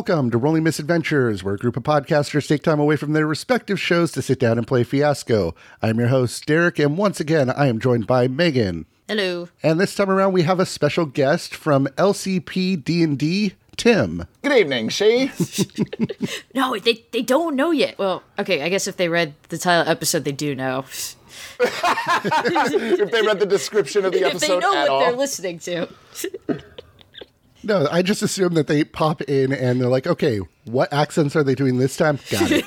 Welcome to Rolling Misadventures, where a group of podcasters take time away from their respective shows to sit down and play Fiasco. I'm your host, Derek, and once again, I am joined by Megan. Hello. And this time around, we have a special guest from LCP D&D, Tim. Good evening, she. No, they they don't know yet. Well, okay, I guess if they read the title episode, they do know. if they read the description of the episode if they know at what all. they're listening to. No, I just assume that they pop in and they're like, okay, what accents are they doing this time? Got it.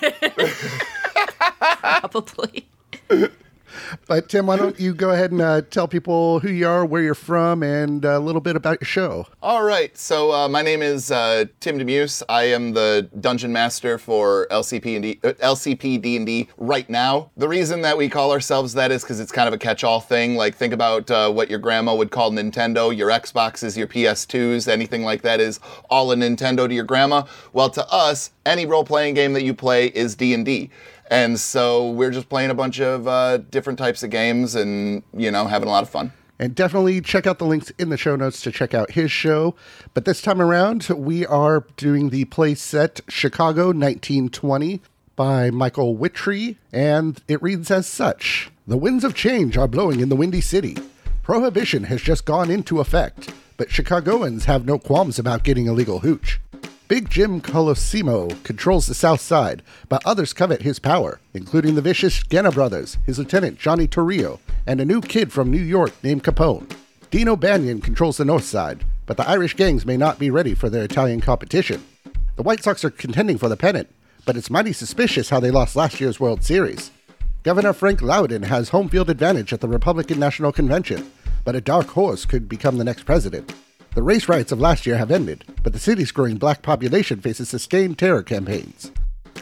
Probably. but Tim, why don't you go ahead and uh, tell people who you are, where you're from, and a little bit about your show. All right, so uh, my name is uh, Tim Demuse. I am the dungeon master for LCP and D- uh, LCP D&D right now. The reason that we call ourselves that is because it's kind of a catch-all thing. Like think about uh, what your grandma would call Nintendo, your Xboxes, your PS2s, anything like that is all a Nintendo to your grandma. Well, to us, any role-playing game that you play is D&D. And so we're just playing a bunch of uh, different types of games and, you know, having a lot of fun. And definitely check out the links in the show notes to check out his show. But this time around, we are doing the play set Chicago 1920 by Michael Whittree, and it reads as such The winds of change are blowing in the Windy City. Prohibition has just gone into effect, but Chicagoans have no qualms about getting a legal hooch. Big Jim Colosimo controls the South Side, but others covet his power, including the vicious Genna brothers, his lieutenant Johnny Torrio, and a new kid from New York named Capone. Dean O'Banion controls the North Side, but the Irish gangs may not be ready for their Italian competition. The White Sox are contending for the pennant, but it's mighty suspicious how they lost last year's World Series. Governor Frank Lowden has home field advantage at the Republican National Convention, but a dark horse could become the next president. The race riots of last year have ended, but the city's growing black population faces sustained terror campaigns.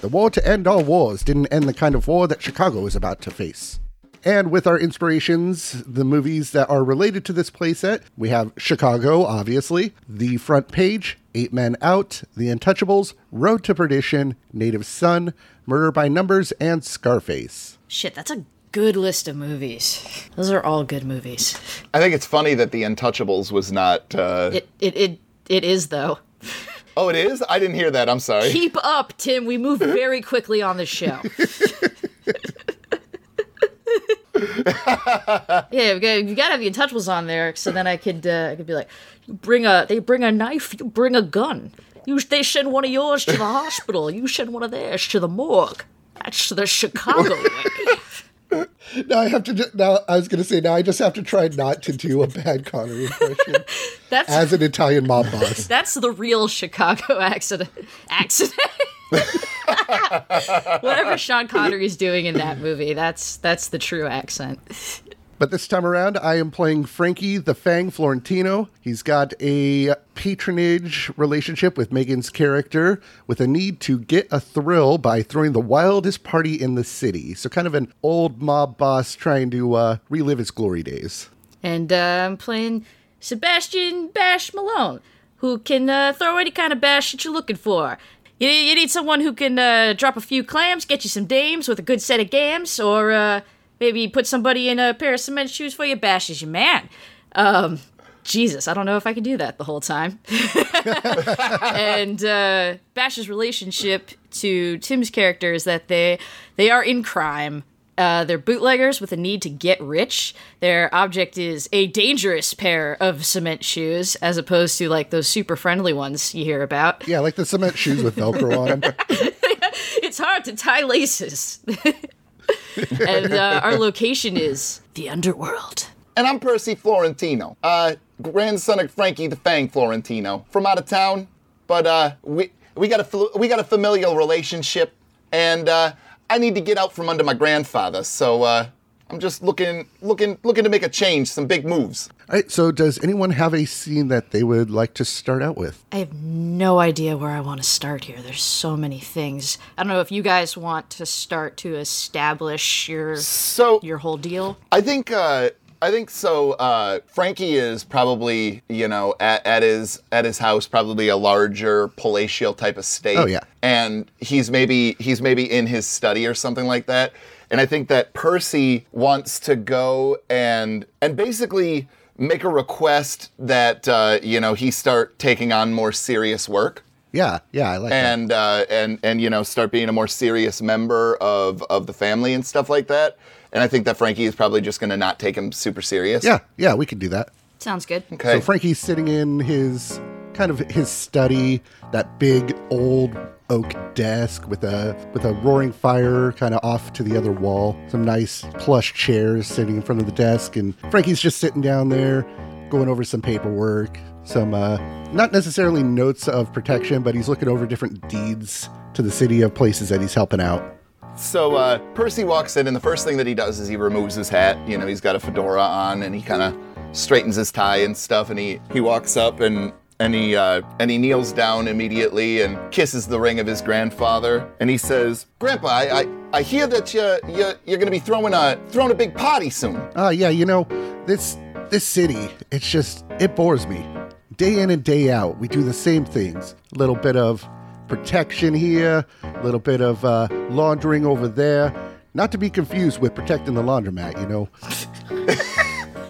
The war to end all wars didn't end the kind of war that Chicago is about to face. And with our inspirations, the movies that are related to this playset, we have Chicago, obviously, The Front Page, Eight Men Out, The Untouchables, Road to Perdition, Native Son, Murder by Numbers, and Scarface. Shit, that's a good list of movies. Those are all good movies. I think it's funny that The Untouchables was not. Uh... It it it, it is though. Oh, it is? I didn't hear that. I'm sorry. Keep up, Tim. We move very quickly on the show. yeah, we got, you gotta have the Untouchables on there, so then I could uh, I could be like, you bring a they bring a knife, you bring a gun. You they send one of yours to the hospital, you send one of theirs to the morgue. That's the Chicago way. Now I have to. Now I was going to say. Now I just have to try not to do a bad Connery impression That's as an Italian mob boss. that's the real Chicago accident. Accident. Whatever Sean Connery's doing in that movie, that's that's the true accent. But this time around, I am playing Frankie the Fang Florentino. He's got a patronage relationship with Megan's character with a need to get a thrill by throwing the wildest party in the city. So, kind of an old mob boss trying to uh, relive his glory days. And uh, I'm playing Sebastian Bash Malone, who can uh, throw any kind of bash that you're looking for. You, you need someone who can uh, drop a few clams, get you some dames with a good set of gams, or uh, maybe put somebody in a pair of cement shoes for you, bash is your man. Um, Jesus, I don't know if I can do that the whole time. and uh, Bash's relationship to Tim's character is that they they are in crime. Uh, they're bootleggers with a need to get rich. Their object is a dangerous pair of cement shoes, as opposed to like those super friendly ones you hear about. Yeah, like the cement shoes with Velcro on them. It's hard to tie laces. and uh, our location is the underworld. And I'm Percy Florentino, uh, grandson of Frankie the Fang Florentino, from out of town. But uh, we we got a we got a familial relationship, and uh, I need to get out from under my grandfather. So uh, I'm just looking looking looking to make a change, some big moves. All right, so does anyone have a scene that they would like to start out with? I have no idea where I want to start here. There's so many things. I don't know if you guys want to start to establish your So your whole deal. I think uh, I think so. Uh, Frankie is probably you know at, at his at his house probably a larger palatial type of state. Oh, yeah. and he's maybe he's maybe in his study or something like that. And I think that Percy wants to go and and basically make a request that uh, you know he start taking on more serious work. Yeah, yeah, I like that. and uh, and and you know start being a more serious member of of the family and stuff like that. And I think that Frankie is probably just going to not take him super serious. Yeah, yeah, we could do that. Sounds good. Okay. So Frankie's sitting in his kind of his study, that big old oak desk with a with a roaring fire kind of off to the other wall. Some nice plush chairs sitting in front of the desk and Frankie's just sitting down there going over some paperwork, some uh not necessarily notes of protection, but he's looking over different deeds to the city of places that he's helping out. So uh, Percy walks in, and the first thing that he does is he removes his hat. You know, he's got a fedora on, and he kind of straightens his tie and stuff. And he he walks up and and he uh, and he kneels down immediately and kisses the ring of his grandfather. And he says, "Grandpa, I I, I hear that you you you're going to be throwing a throwing a big party soon." Uh yeah, you know, this this city, it's just it bores me. Day in and day out, we do the same things. A little bit of protection here, a little bit of uh, laundering over there. Not to be confused with protecting the laundromat, you know.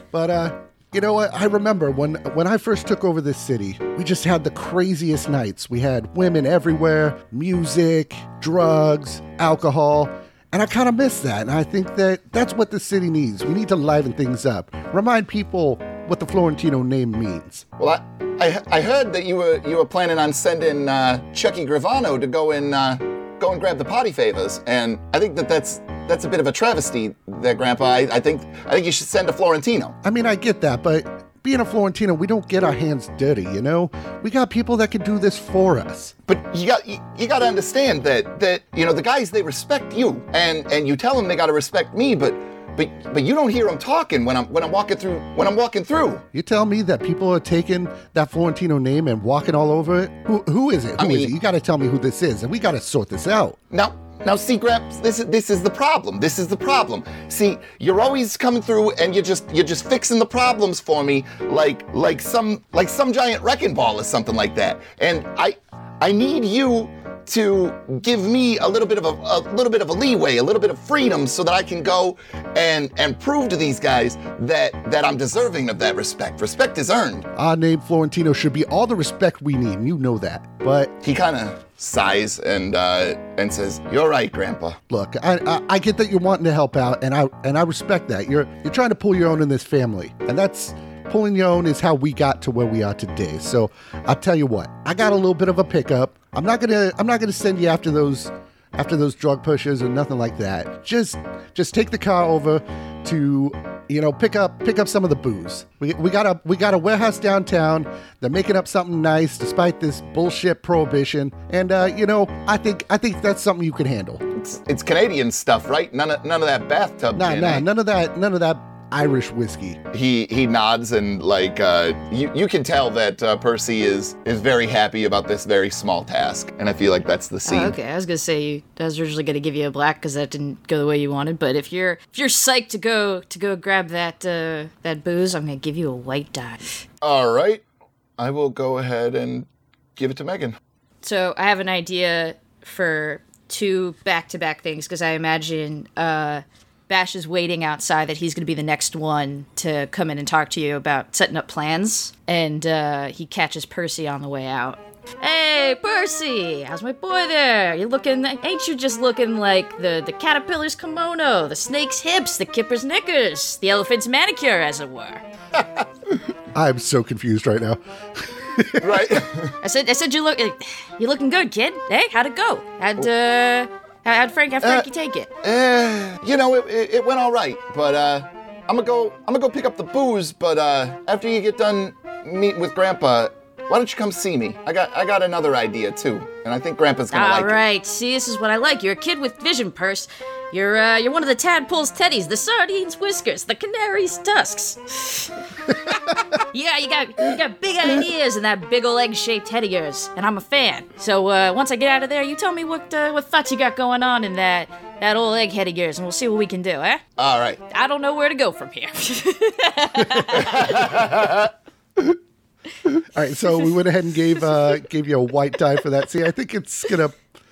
but uh, you know what? I remember when when I first took over this city, we just had the craziest nights. We had women everywhere, music, drugs, alcohol. And I kind of miss that. And I think that that's what the city needs. We need to liven things up. Remind people what the Florentino name means. Well, I, I, I heard that you were you were planning on sending uh, Chucky Gravano to go and uh, go and grab the potty favors, and I think that that's that's a bit of a travesty, there, Grandpa. I, I think I think you should send a Florentino. I mean, I get that, but being a Florentino, we don't get our hands dirty, you know? We got people that can do this for us. But you got you, you got to understand that that you know the guys they respect you, and and you tell them they got to respect me, but. But, but you don't hear them talking when I'm when I'm walking through when I'm walking through. You tell me that people are taking that Florentino name and walking all over it? Who, who is it? Who I is mean- it? You got to tell me who this is, and we got to sort this out. Now, now, see, Gramps, this is this is the problem. This is the problem. See, you're always coming through, and you're just you're just fixing the problems for me, like like some like some giant wrecking ball or something like that. And I I need you to give me a little bit of a, a little bit of a leeway, a little bit of freedom, so that I can go and and prove to these guys that that I'm deserving of that respect. Respect is earned. Our name Florentino should be all the respect we need, and you know that. But He kind of sighs and uh, and says, "You're right, Grandpa." look, I, I I get that you're wanting to help out, and I and I respect that. You're you're trying to pull your own in this family, and that's pulling your own is how we got to where we are today. So I'll tell you what, I got a little bit of a pickup. I'm not gonna I'm not gonna send you after those after those drug pushers or nothing like that. Just just take the car over to you know pick up pick up some of the booze. We, we got a we got a warehouse downtown. They're making up something nice despite this bullshit prohibition. And uh, you know I think I think that's something you can handle. It's, it's Canadian stuff, right? None of none of that bathtub. Nah, gin, nah, eh? none of that none of that Irish whiskey. He he nods and like uh, you you can tell that uh, Percy is is very happy about this very small task, and I feel like that's the scene. Oh, okay, I was gonna say you. I was originally gonna give you a black because that didn't go the way you wanted. But if you're if you're psyched to go to go grab that uh, that booze, I'm gonna give you a white die. All right, I will go ahead and give it to Megan. So I have an idea for two back-to-back things because I imagine uh, Bash is waiting outside that he's going to be the next one to come in and talk to you about setting up plans, and uh, he catches Percy on the way out. Hey, Percy! How's my boy there? You looking? Ain't you just looking like the the caterpillar's kimono, the snake's hips, the kipper's knickers, the elephant's manicure, as it were? I'm so confused right now. Right. I said, I said you look, you're looking good, kid. Hey, how'd it go? How'd uh, how'd Frank, how'd Frankie take it? Eh, you know, it, it, it went all right, but uh, I'm gonna go. I'm gonna go pick up the booze. But uh, after you get done meeting with Grandpa, why don't you come see me? I got I got another idea too, and I think Grandpa's gonna All like it. right, see, this is what I like. You're a kid with vision, Purse. You're uh, you're one of the tadpole's teddies, the sardines whiskers, the canary's tusks. yeah, you got you got big ideas in that big ol' egg-shaped head of yours, and I'm a fan. So uh, once I get out of there, you tell me what uh, what thoughts you got going on in that that old egg head of yours, and we'll see what we can do, eh? All right. I don't know where to go from here. All right, so we went ahead and gave uh, gave you a white die for that. See, I think it's gonna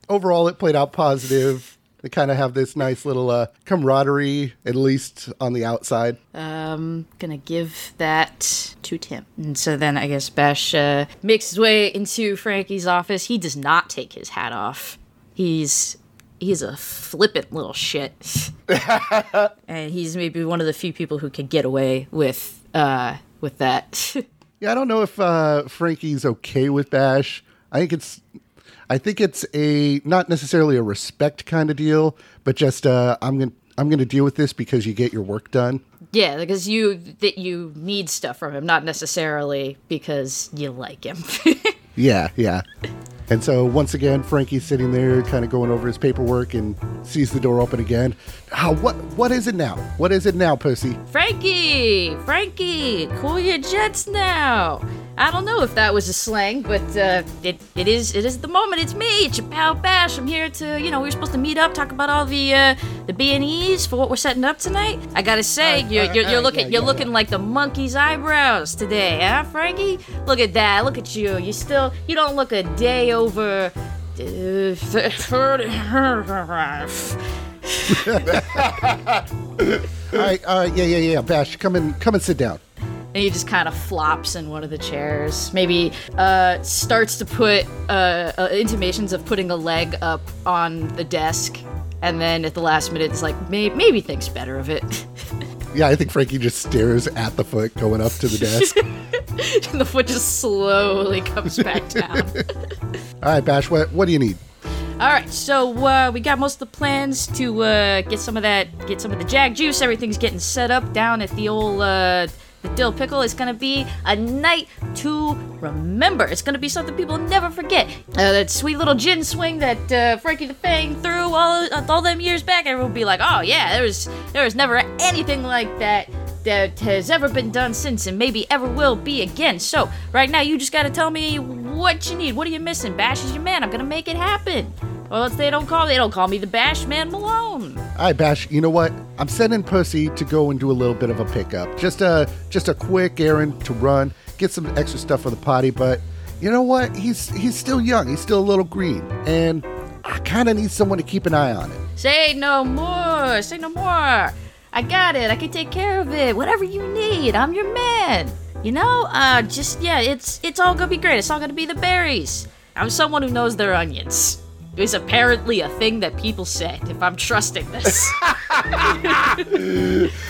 overall it played out positive. They kind of have this nice little uh, camaraderie, at least on the outside. Um, gonna give that to Tim. And so then I guess Bash uh, makes his way into Frankie's office. He does not take his hat off. He's he's a flippant little shit, and he's maybe one of the few people who could get away with uh with that. Yeah, I don't know if uh, Frankie's okay with Bash. I think it's, I think it's a not necessarily a respect kind of deal, but just uh, I'm gonna I'm gonna deal with this because you get your work done. yeah, because you that you need stuff from him, not necessarily because you like him. Yeah, yeah. And so once again, Frankie's sitting there, kind of going over his paperwork, and sees the door open again. Ah, what what is it now? What is it now, Pussy? Frankie, Frankie, cool your jets now. I don't know if that was a slang, but uh, it it is it is the moment. It's me, it's your pal Bash. I'm here to you know we were supposed to meet up, talk about all the uh, the B and E's for what we're setting up tonight. I gotta say, you're you're, you're uh, looking yeah, you're looking like the monkey's eyebrows today, huh, Frankie? Look at that. Look at you. You still you don't look a day over. Uh, All right, all right, yeah, yeah, yeah. Bash, come and come and sit down. And he just kind of flops in one of the chairs. Maybe uh, starts to put uh, uh, intimations of putting a leg up on the desk, and then at the last minute, it's like may- maybe thinks better of it. Yeah, I think Frankie just stares at the foot going up to the desk. and the foot just slowly comes back down. all right, Bash, what what do you need? All right, so uh, we got most of the plans to uh, get some of that, get some of the jag juice. Everything's getting set up down at the old uh, the dill pickle. is gonna be a night to remember. It's gonna be something people never forget. Uh, that sweet little gin swing that uh, Frankie the Fang threw all uh, all them years back. Everyone will be like, oh yeah, there was there was never anything like that that has ever been done since and maybe ever will be again. So, right now, you just gotta tell me what you need. What are you missing? Bash is your man. I'm gonna make it happen. Well, if they don't call, they don't call me the Bash Man Malone. All right, Bash. You know what? I'm sending Pussy to go and do a little bit of a pickup. Just a just a quick errand to run, get some extra stuff for the potty. But you know what? He's he's still young. He's still a little green, and I kind of need someone to keep an eye on him. Say no more. Say no more. I got it. I can take care of it. Whatever you need, I'm your man. You know, uh, just yeah, it's it's all gonna be great. It's all gonna be the berries. I'm someone who knows their onions. It's apparently a thing that people said. If I'm trusting this.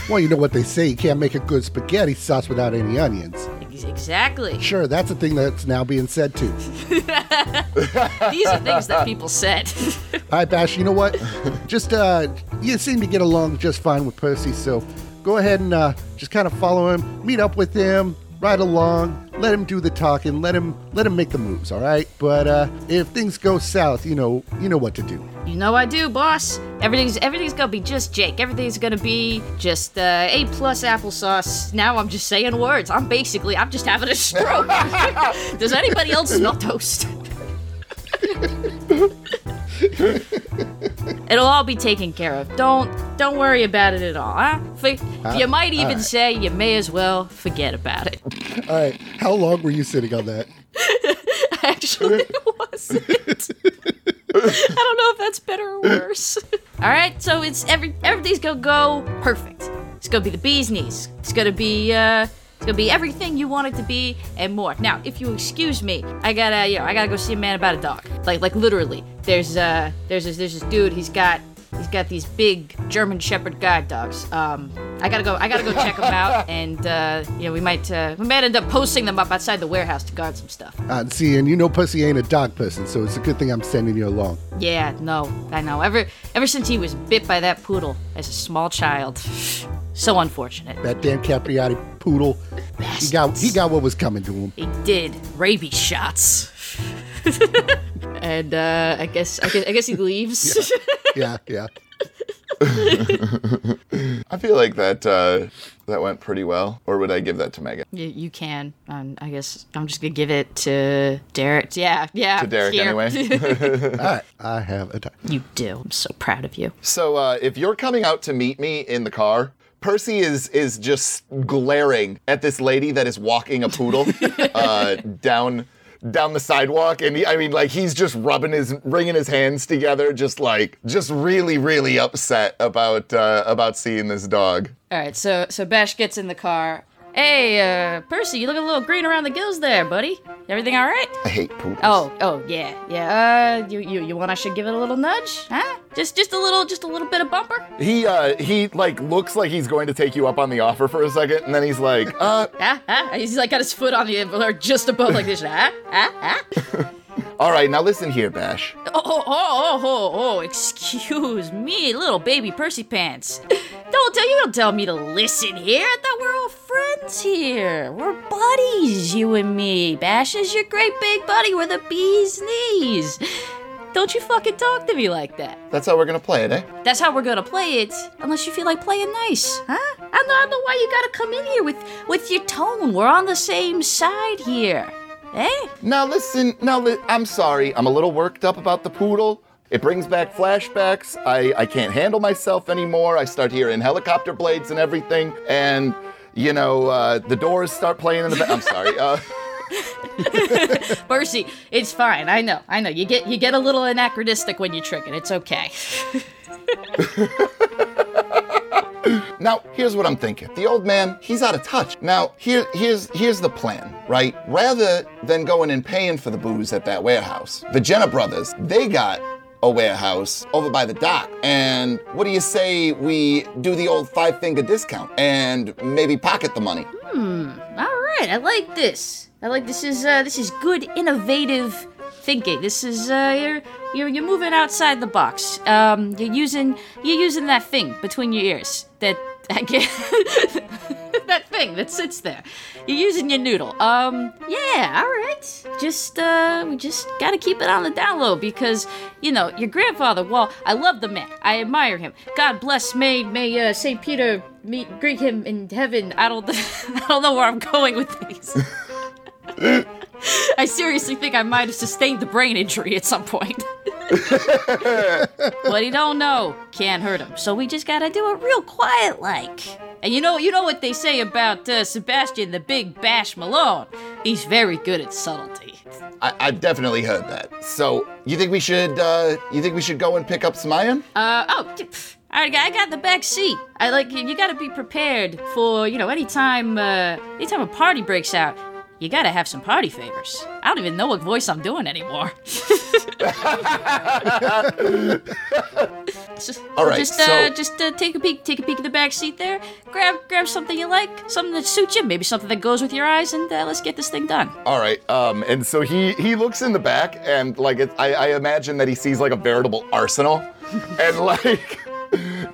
Well, you know what they say. You can't make a good spaghetti sauce without any onions. Exactly. Sure, that's a thing that's now being said too. These are things that people said. All right, Bash. You know what? Just uh, you seem to get along just fine with Percy, so go ahead and uh, just kind of follow him, meet up with him, ride along, let him do the talking, let him let him make the moves. All right. But uh, if things go south, you know you know what to do. You know I do, boss. Everything's everything's gonna be just Jake. Everything's gonna be just uh, A plus applesauce. Now I'm just saying words. I'm basically I'm just having a stroke. Does anybody else smell toast? It'll all be taken care of. Don't don't worry about it at all. Huh? For, you might even alright. say you may as well forget about it. All right. How long were you sitting on that? Actually, it wasn't. I don't know if that's better or worse. All right, so it's every everything's gonna go perfect. It's gonna be the bee's knees. It's gonna be uh, it's gonna be everything you want it to be and more. Now, if you excuse me, I gotta you know I gotta go see a man about a dog. Like like literally, there's uh there's this there's this dude. He's got he's got these big German Shepherd guide dogs. Um, I gotta go I gotta go check them out, and uh, you know we might uh, we might end up posting them up outside the warehouse to guard some stuff. Uh, see, and you know Pussy ain't a dog person, so it's a good thing I'm sending you along. Yeah, no, I know. Ever ever since he was bit by that poodle as a small child. So unfortunate. That damn Capriati poodle. He got he got what was coming to him. He did rabies shots. and uh, I guess I guess I guess he leaves. Yeah, yeah. I feel like that uh, that went pretty well. Or would I give that to Megan? you, you can. Um, I guess I'm just gonna give it to Derek. Yeah, yeah. To Derek here. anyway. All right. I have a time. you do. I'm so proud of you. So uh, if you're coming out to meet me in the car, Percy is is just glaring at this lady that is walking a poodle uh, down down the sidewalk, and he, I mean, like he's just rubbing his, wringing his hands together, just like, just really, really upset about uh, about seeing this dog. All right, so so Bash gets in the car. Hey, uh, Percy, you look a little green around the gills there, buddy. Everything all right? I hate poodles. Oh, oh, yeah, yeah. Uh, you, you, you want I should give it a little nudge, huh? Just, just a little, just a little bit of bumper. He uh he like looks like he's going to take you up on the offer for a second, and then he's like, uh, Ah, ah. He's like got his foot on the or just above like this. Ah, ah, ah. All right, now listen here, Bash. Oh, oh, oh, oh, oh, excuse me, little baby Percy pants. Don't tell you don't tell me to listen here. I thought we're all friends here. We're buddies, you and me. Bash is your great big buddy. We're the bee's knees. Don't you fucking talk to me like that. That's how we're gonna play it, eh? That's how we're gonna play it, unless you feel like playing nice, huh? I don't, I don't know why you gotta come in here with with your tone. We're on the same side here, eh? Now listen, now li- I'm sorry, I'm a little worked up about the poodle. It brings back flashbacks. I, I can't handle myself anymore. I start hearing helicopter blades and everything, and you know uh, the doors start playing in the back. I'm sorry. Uh, Percy, it's fine. I know, I know. You get you get a little anachronistic when you trick it. It's okay. Now, here's what I'm thinking. The old man, he's out of touch. Now, here, here's here's the plan, right? Rather than going and paying for the booze at that warehouse, the Genna brothers, they got a warehouse over by the dock. And what do you say we do the old five finger discount and maybe pocket the money? Hmm. All right, I like this. I like this is uh, this is good, innovative thinking. This is uh, you're you're you're moving outside the box. Um, you're using you're using that thing between your ears. That I get that thing that sits there. You're using your noodle. Um, yeah, all right. Just uh, we just gotta keep it on the down low because you know your grandfather. Well, I love the man. I admire him. God bless. May may uh, Saint Peter meet greet him in heaven. I don't I don't know where I'm going with these. I seriously think I might have sustained the brain injury at some point. but he don't know. Can't hurt him. So we just gotta do it real quiet like. And you know you know what they say about uh, Sebastian the Big Bash Malone. He's very good at subtlety. I, I've definitely heard that. So you think we should uh, you think we should go and pick up some iron? Uh oh, pff, I got I got the back seat. I like you gotta be prepared for, you know, anytime uh anytime a party breaks out. You gotta have some party favors. I don't even know what voice I'm doing anymore. Just- All right, Just uh, so- just uh, take a peek, take a peek at the back seat there. Grab, grab something you like, something that suits you, maybe something that goes with your eyes, and uh, let's get this thing done. All right. Um, and so he he looks in the back, and like it, I, I imagine that he sees like a veritable arsenal, and like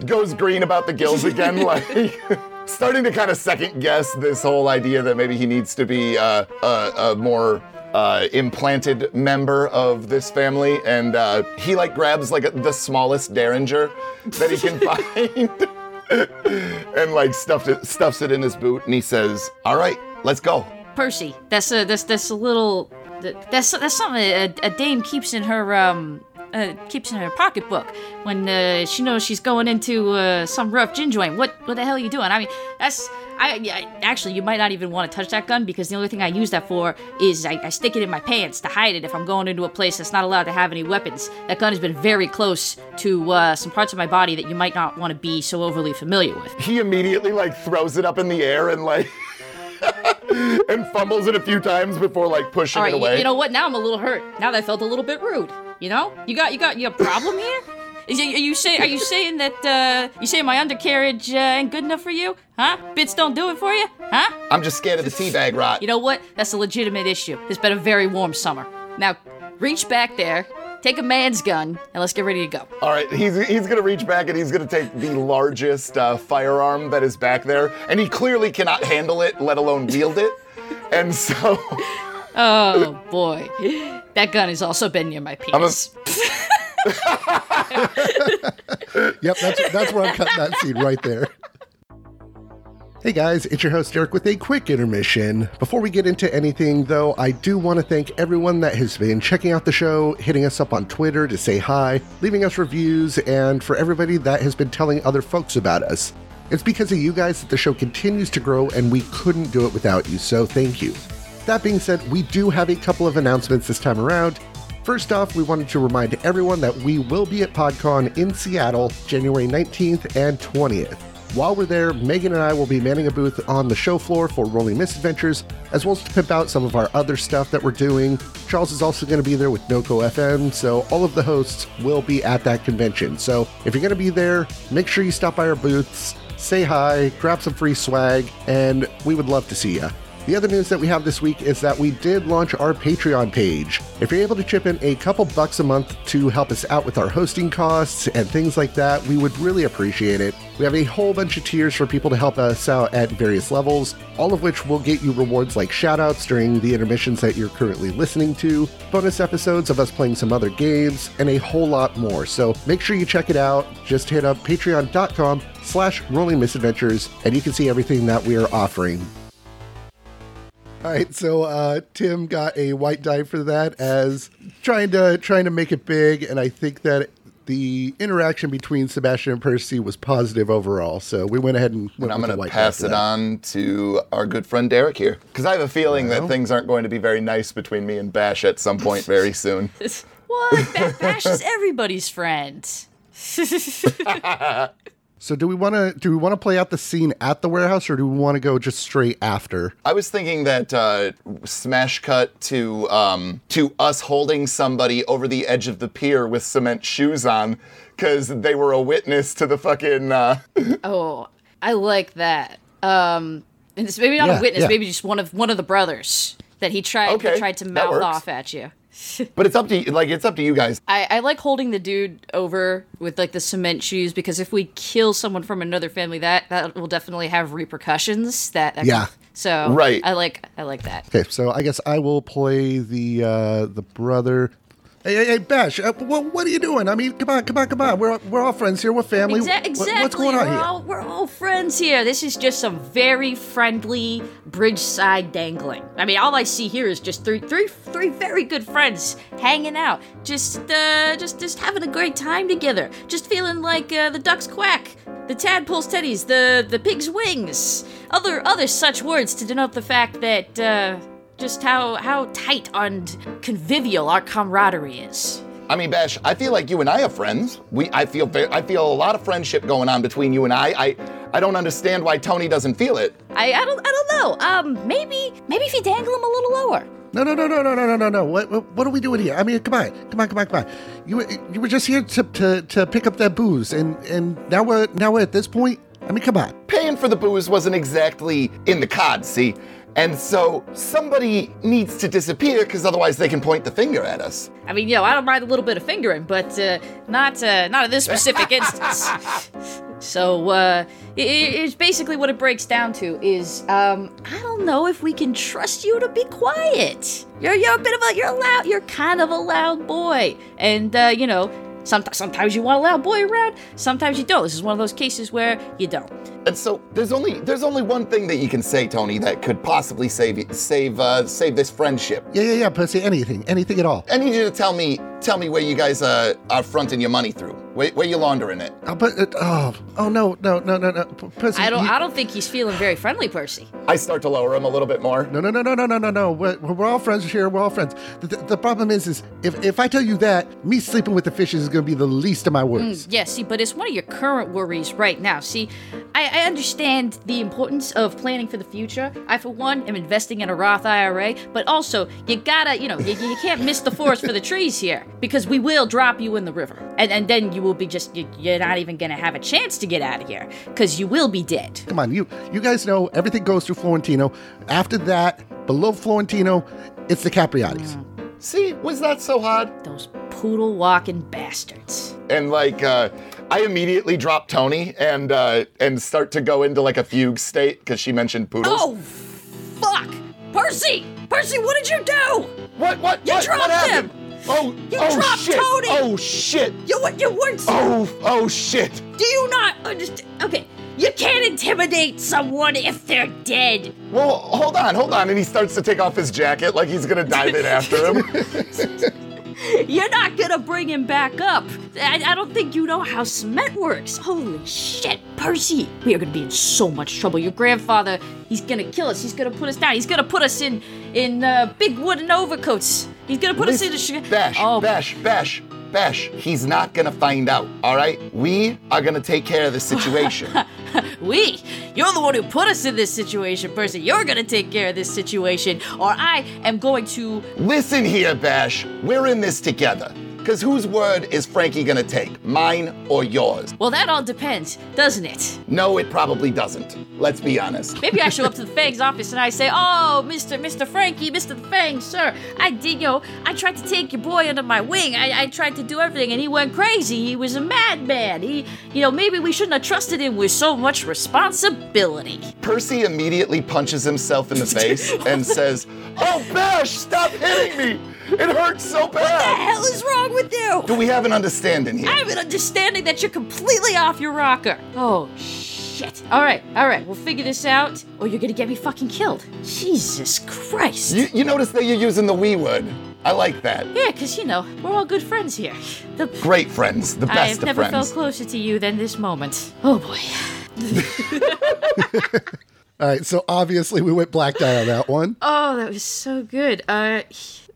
goes green about the gills again, like starting to kind of second guess this whole idea that maybe he needs to be uh, a, a more. Uh, implanted member of this family, and uh, he like grabs like the smallest derringer that he can find, and like stuffed it, stuffs it in his boot, and he says, "All right, let's go." Percy, that's a that's that's a little that's that's something a, a dame keeps in her um uh, keeps in her pocketbook when uh, she knows she's going into uh, some rough gin joint. What what the hell are you doing? I mean, that's I, yeah, actually you might not even want to touch that gun because the only thing I use that for is I, I stick it in my pants to hide it if I'm going into a place that's not allowed to have any weapons. That gun has been very close to uh, some parts of my body that you might not want to be so overly familiar with. he immediately like throws it up in the air and like and fumbles it a few times before like pushing right, it you, away. you know what? Now I'm a little hurt. Now that I felt a little bit rude. You know? You got you got you got a problem here? Is you, are you say are you saying that uh you say my undercarriage uh, ain't good enough for you? Huh? Bits don't do it for you? Huh? I'm just scared of the teabag rot. You know what? That's a legitimate issue. It's been a very warm summer. Now, reach back there, take a man's gun, and let's get ready to go. All right, he's he's gonna reach back and he's gonna take the largest uh, firearm that is back there, and he clearly cannot handle it, let alone wield it. And so Oh boy, that gun has also been near my penis. Yep, that's that's where I'm cutting that scene right there. Hey guys, it's your host Derek with a quick intermission. Before we get into anything, though, I do want to thank everyone that has been checking out the show, hitting us up on Twitter to say hi, leaving us reviews, and for everybody that has been telling other folks about us. It's because of you guys that the show continues to grow, and we couldn't do it without you, so thank you. That being said, we do have a couple of announcements this time around. First off, we wanted to remind everyone that we will be at PodCon in Seattle January 19th and 20th. While we're there, Megan and I will be manning a booth on the show floor for Rolling Misadventures, as well as to pimp out some of our other stuff that we're doing. Charles is also going to be there with NoCo FM, so all of the hosts will be at that convention. So if you're going to be there, make sure you stop by our booths, say hi, grab some free swag, and we would love to see you. The other news that we have this week is that we did launch our Patreon page. If you're able to chip in a couple bucks a month to help us out with our hosting costs and things like that, we would really appreciate it. We have a whole bunch of tiers for people to help us out at various levels, all of which will get you rewards like shoutouts during the intermissions that you're currently listening to, bonus episodes of us playing some other games, and a whole lot more. So make sure you check it out. Just hit up patreon.com slash rolling misadventures and you can see everything that we are offering. All right, so uh, Tim got a white die for that as trying to trying to make it big, and I think that the interaction between Sebastian and Percy was positive overall. So we went ahead and went And I'm going to pass it on to our good friend Derek here. Because I have a feeling that things aren't going to be very nice between me and Bash at some point very soon. What? Bash is everybody's friend. So do we want to do we want to play out the scene at the warehouse, or do we want to go just straight after? I was thinking that uh, smash cut to um, to us holding somebody over the edge of the pier with cement shoes on because they were a witness to the fucking. Uh, Oh, I like that. Um, and it's maybe not Yeah, a witness, yeah. maybe just one of one of the brothers that he tried Okay, that tried to mouth off at you. But it's up to you. Like it's up to you guys. I, I like holding the dude over with like the cement shoes because if we kill someone from another family, that that will definitely have repercussions. That, that Yeah. So Right. I like I like that. Okay, so I guess I will play the uh, the brother. Hey, hey, hey Bash, uh, what, what are you doing? I mean, come on, come on, come on. We're all- we're all friends here. We're family. Exa- exactly. what's going on we're here? All, we're all friends here. This is just some very friendly bridge side dangling. I mean, all I see here is just three, three, three very good friends hanging out, just, uh, just, just having a great time together. Just feeling like uh, the ducks quack, the tadpoles teddies, the the pig's wings, other other such words to denote the fact that uh, just how how tight and convivial our camaraderie is. I mean, Bash, I feel like you and I are friends. We, I feel, ve- I feel a lot of friendship going on between you and I. I, I don't understand why Tony doesn't feel it. I, I don't I don't know. Um, maybe maybe if you dangle him a little lower. No, no, no, no, no, no, no, no, no. What, what, what are we doing here? I mean, come on, come on, come on, come on. You, were- you were just here to, to, to pick up that booze, and, and now we're now we're at this point. I mean, come on. Paying for the booze wasn't exactly in the cards, see? And so somebody needs to disappear because otherwise they can point the finger at us. I mean, you know, I don't mind a little bit of fingering, but uh, not uh, not in this specific instance. So, uh, i- i- it's basically what it breaks down to is, um, I don't know if we can trust you to be quiet. You're you're a bit of a you're loud you're kind of a loud boy, and uh, you know. Sometimes, sometimes you want a loud boy around. Sometimes you don't. This is one of those cases where you don't. And so there's only there's only one thing that you can say, Tony, that could possibly save save uh, save this friendship. Yeah, yeah, yeah, Percy. Anything, anything at all. I need you to tell me tell me where you guys uh, are fronting your money through. Where, where you laundering it? Oh, but uh, oh, oh no, no, no, no, no, P- Pussy. I don't. you- I don't think he's feeling very friendly, Percy. I start to lower him a little bit more. No, no, no, no, no, no, no, no. We're, we're all friends here. We're all friends. The, the, the problem is, is if, if I tell you that, me sleeping with the fishes is going to be the least of my worries. Yeah, see, but it's one of your current worries right now. See, I, I understand the importance of planning for the future. I, for one, am investing in a Roth IRA, but also you gotta, you know, you, you can't miss the forest for the trees here because we will drop you in the river, and and then you will be just you, you're not even gonna have a chance to get out of here because you will be dead. Come on, you you guys know everything goes through Florentino. After that, below Florentino, it's the Capriatis. See, was that so hard? Those poodle walking bastards. And like, uh, I immediately drop Tony and uh, and start to go into like a fugue state because she mentioned poodles. Oh, fuck, Percy! Percy, what did you do? What? What? You what, dropped what happened? him! Oh, You oh dropped shit! Tony! Oh shit! You you weren't. Oh, oh shit! Do you not understand? Okay, you can't intimidate someone if they're dead. Well, hold on, hold on. And he starts to take off his jacket like he's gonna dive in after him. You're not gonna bring him back up. I, I don't think you know how cement works. Holy shit, Percy. We are gonna be in so much trouble. Your grandfather, he's gonna kill us. He's gonna put us down. He's gonna put us in in uh, big wooden overcoats. He's gonna put us in a sh- Bash, Oh, bash, bash, bash. He's not gonna find out, all right? We are gonna take care of the situation. we. You're the one who put us in this situation, Percy. You're gonna take care of this situation, or I am going to. Listen here, Bash. We're in this together. Because whose word is Frankie gonna take? Mine or yours? Well, that all depends, doesn't it? No, it probably doesn't. Let's be honest. Maybe I show up to the Fangs office and I say, "Oh, Mr. Mr. Frankie, Mr. Fang, sir, I did, you know, I tried to take your boy under my wing. I, I tried to do everything, and he went crazy. He was a madman. He, you know, maybe we shouldn't have trusted him with so much responsibility." Percy immediately punches himself in the face and says, Oh, Bash, stop hitting me! It hurts so bad. What the hell is wrong with you? Do we have an understanding here? I have an understanding that you're completely off your rocker. Oh shit! All right, all right, we'll figure this out, or you're gonna get me fucking killed. Jesus Christ! You, you notice that you're using the we word. I like that. Yeah, cause you know we're all good friends here. The Great friends, the best I best have of never friends. felt closer to you than this moment. Oh boy. All right, so obviously we went black die on that one. Oh, that was so good. Uh,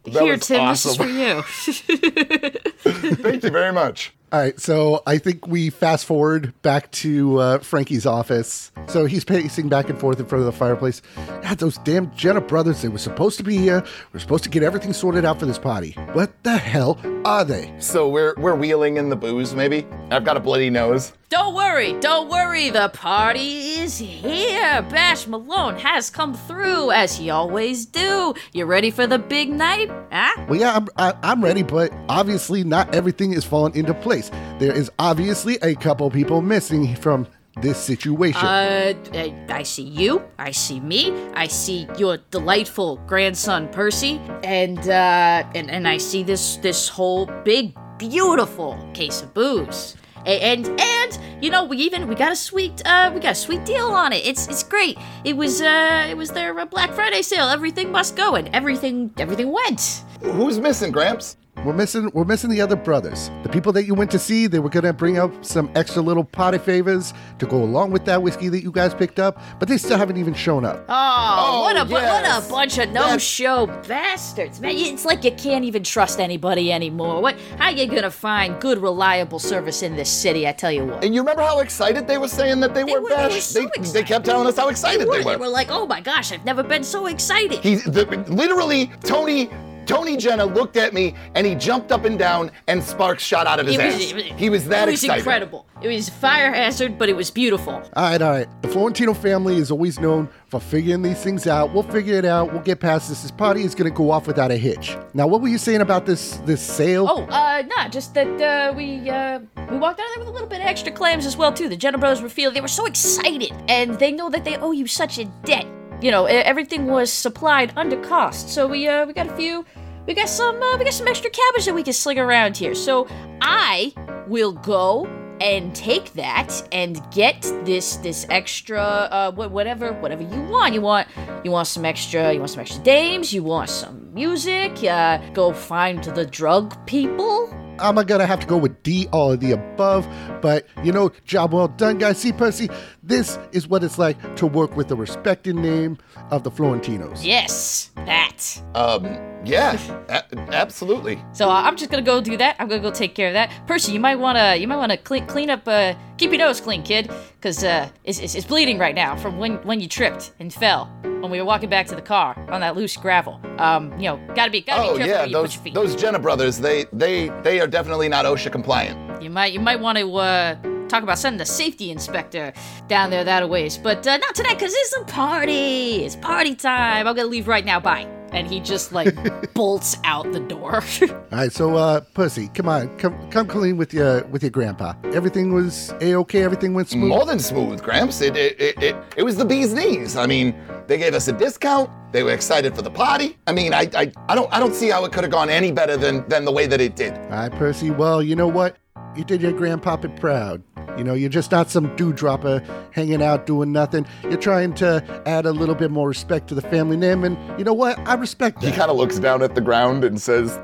here, was Tim, this is for you. Thank you very much. All right, so I think we fast forward back to uh, Frankie's office. So he's pacing back and forth in front of the fireplace. God, those damn Genna brothers, they were supposed to be here. We're supposed to get everything sorted out for this party. What the hell are they? So we're we're wheeling in the booze, maybe? I've got a bloody nose. Don't worry, don't worry. The party is here. Bash Malone has come through as he always do. You ready for the big night? Huh? Well, yeah, I'm, I, I'm ready, but obviously not everything is falling into place. There is obviously a couple people missing from this situation. Uh, I, I see you. I see me. I see your delightful grandson Percy, and uh, and and I see this this whole big, beautiful case of booze. And and you know we even we got a sweet uh we got a sweet deal on it. It's it's great. It was uh it was their uh, Black Friday sale. Everything must go and everything everything went. Who's missing, Gramps? We're missing we're missing the other brothers. The people that you went to see, they were gonna bring up some extra little potty favors to go along with that whiskey that you guys picked up, but they still haven't even shown up. Oh, oh what a yes. what a bunch of no-show bastards, man! It's like you can't even trust anybody anymore. What? How you gonna find good, reliable service in this city? I tell you what. And you remember how excited they were saying that they, They were, were, they were so they, excited. they kept telling us how excited they were. they were. were. like, "Oh my gosh, I've never been so excited." He the, literally Tony Tony Genna looked at me and he jumped up and down and sparks shot out of his It was, ass. it was- he was that excited. It was excited. incredible. It was fire hazard, but it was beautiful. All right, all right. The Florentino family is always known for figuring these things out. We'll figure it out. We'll get past this. This party is gonna go off without a hitch. Now, what were you saying about this this sale? Oh, uh, nah, just that uh, we uh, we walked out of there with a little bit of extra clams as well too. The Genna brothers were feeling they were so excited, and they know that they owe you such a debt. You know, everything was supplied under cost, so we uh, we got a few. We got some uh, we got some extra cabbage that we can sling around here. So I will go and take that and get this this extra uh whatever whatever you want you want you want some extra you want some extra dames you want some music uh go find the drug people I'm gonna have to go with D, all of the above. But you know, job well done, guys. See, Percy, this is what it's like to work with the respected name of the Florentinos. yes that Um, yeah, a- absolutely. so uh, i'm just gonna go do that i'm gonna go take care of that percy you might want to you might want to clean clean up uh keep your nose clean kid because uh it's, it's, it's bleeding right now from when when you tripped and fell when we were walking back to the car on that loose gravel um you know gotta be gotta Oh be careful yeah, where you those put your feet those Genna brothers, they they they are definitely not OSHA compliant. You might you might want to uh, talk about sending the safety inspector down there that a ways, but uh, not tonight because it's a party. It's party time. I'm gonna leave right now. Bye. And he just like bolts out the door. All right, so uh, Percy, come on, come come clean with your with your grandpa. Everything was a okay. Everything went smooth. More than smooth, Gramps. It it, it it it was the bee's knees. I mean, they gave us a discount. They were excited for the party. I mean, I I, I don't I don't see how it could have gone any better than than the way that it did. All right, Percy. Well, you know what? You did your grandpapa proud. You know, you're just not some dewdropper hanging out doing nothing. You're trying to add a little bit more respect to the family name, and you know what? I respect that. He kind of looks down at the ground and says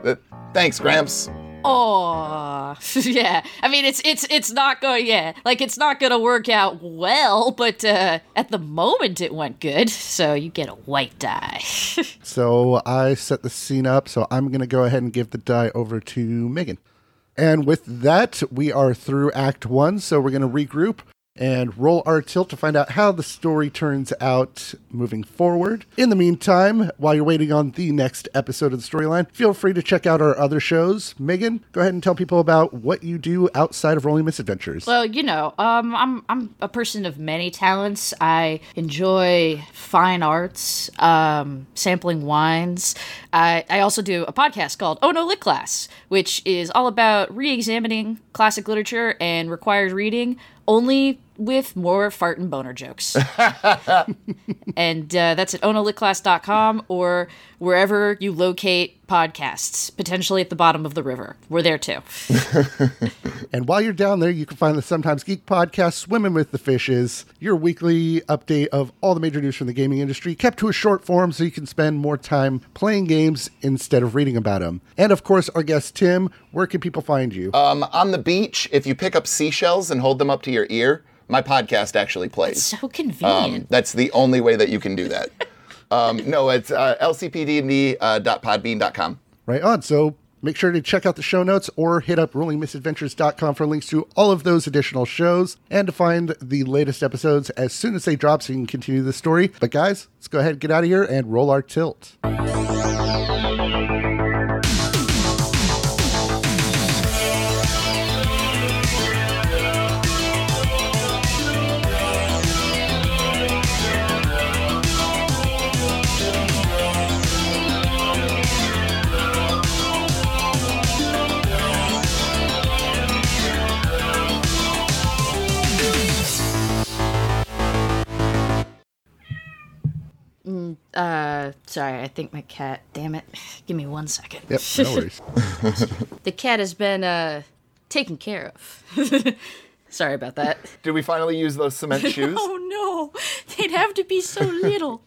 Thanks, Gramps. Oh, yeah. I mean, it's it's it's not going. Yeah, like it's not going to work out well, but uh, at the moment it went good. So you get a white die. So I set the scene up, so I'm going to go ahead and give the die over to Megan. And with that, we are through Act One, so we're going to regroup and roll our tilt to find out how the story turns out moving forward. In the meantime, while you're waiting on the next episode of the storyline, feel free to check out our other shows. Megan, go ahead and tell people about what you do outside of Rolling Misadventures. Well, you know, um, I'm I'm a person of many talents. I enjoy fine arts, um, sampling wines. I, I also do a podcast called Oh No Lit Class, which is all about re-examining classic literature and required reading, only with more fart and boner jokes. and uh, that's at onolitclass.com or wherever you locate podcasts, potentially at the bottom of the river. We're there too. And while you're down there, you can find the Sometimes Geek podcast, Swimming with the Fishes, your weekly update of all the major news from the gaming industry, kept to a short form so you can spend more time playing games instead of reading about them. And of course, our guest Tim, where can people find you? Um, on the beach, if you pick up seashells and hold them up to your ear, my podcast actually plays. So convenient. Um, that's the only way that you can do that. um, no, it's uh, lcpdnd.podbean.com. Right on. So make sure to check out the show notes or hit up rollingmisadventures.com for links to all of those additional shows and to find the latest episodes as soon as they drop so you can continue the story. But guys, let's go ahead and get out of here and roll our tilt. Uh, sorry, I think my cat. Damn it! Give me one second. Yep, no worries. the cat has been uh taken care of. sorry about that. Did we finally use those cement shoes? Oh no, they'd have to be so little.